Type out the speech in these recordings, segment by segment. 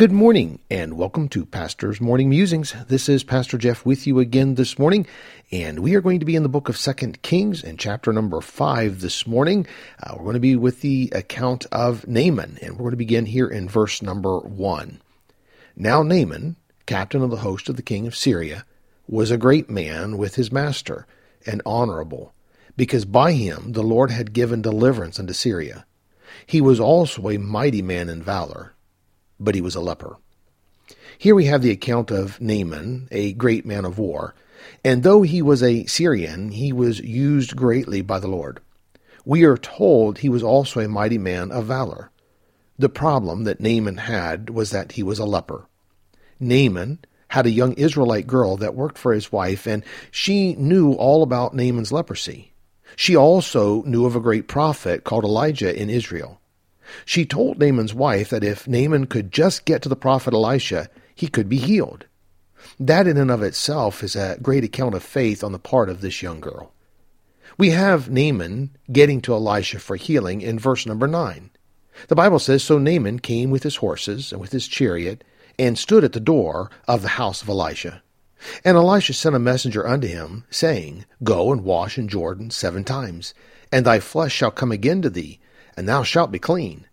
Good morning and welcome to Pastor's Morning Musings. This is Pastor Jeff with you again this morning, and we are going to be in the book of Second Kings and chapter number five this morning. Uh, we're going to be with the account of Naaman, and we're going to begin here in verse number one. Now Naaman, captain of the host of the king of Syria, was a great man with his master, and honorable, because by him the Lord had given deliverance unto Syria. He was also a mighty man in valor but he was a leper. Here we have the account of Naaman, a great man of war, and though he was a Syrian, he was used greatly by the Lord. We are told he was also a mighty man of valor. The problem that Naaman had was that he was a leper. Naaman had a young Israelite girl that worked for his wife, and she knew all about Naaman's leprosy. She also knew of a great prophet called Elijah in Israel. She told Naaman's wife that if Naaman could just get to the prophet Elisha, he could be healed. That in and of itself is a great account of faith on the part of this young girl. We have Naaman getting to Elisha for healing in verse number 9. The Bible says, So Naaman came with his horses and with his chariot, and stood at the door of the house of Elisha. And Elisha sent a messenger unto him, saying, Go and wash in Jordan seven times, and thy flesh shall come again to thee, and thou shalt be clean.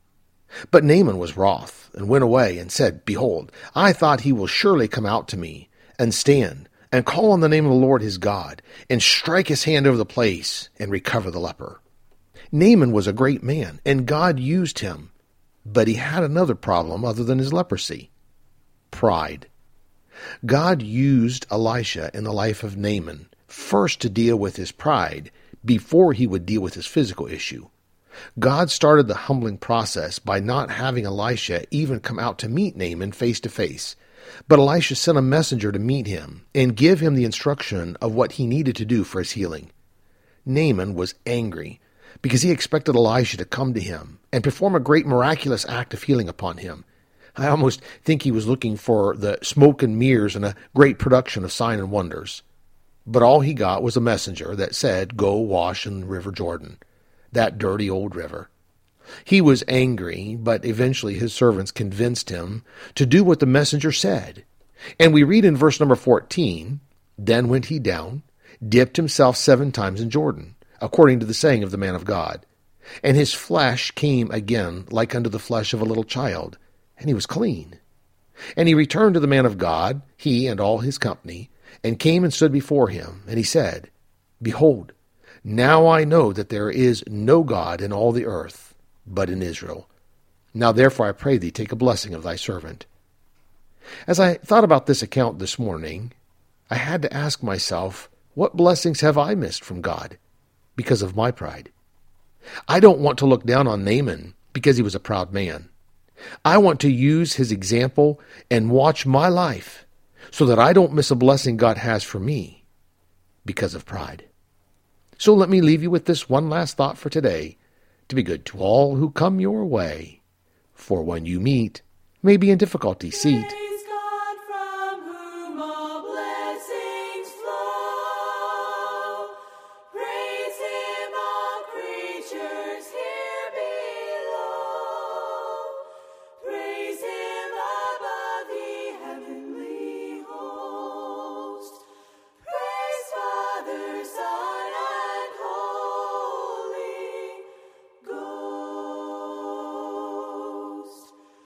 But Naaman was wroth, and went away, and said, Behold, I thought he will surely come out to me, and stand, and call on the name of the Lord his God, and strike his hand over the place, and recover the leper. Naaman was a great man, and God used him, but he had another problem other than his leprosy pride. God used Elisha in the life of Naaman first to deal with his pride before he would deal with his physical issue. God started the humbling process by not having Elisha even come out to meet Naaman face to face. But Elisha sent a messenger to meet him and give him the instruction of what he needed to do for his healing. Naaman was angry because he expected Elisha to come to him and perform a great miraculous act of healing upon him. I almost think he was looking for the smoke and mirrors and a great production of sign and wonders. But all he got was a messenger that said, Go wash in the river Jordan that dirty old river. He was angry, but eventually his servants convinced him to do what the messenger said. And we read in verse number 14 Then went he down, dipped himself seven times in Jordan, according to the saying of the man of God. And his flesh came again like unto the flesh of a little child, and he was clean. And he returned to the man of God, he and all his company, and came and stood before him. And he said, Behold, now I know that there is no God in all the earth but in Israel. Now therefore I pray thee, take a blessing of thy servant. As I thought about this account this morning, I had to ask myself, what blessings have I missed from God because of my pride? I don't want to look down on Naaman because he was a proud man. I want to use his example and watch my life so that I don't miss a blessing God has for me because of pride. So let me leave you with this one last thought for today to be good to all who come your way. For when you meet, may be in difficulty seat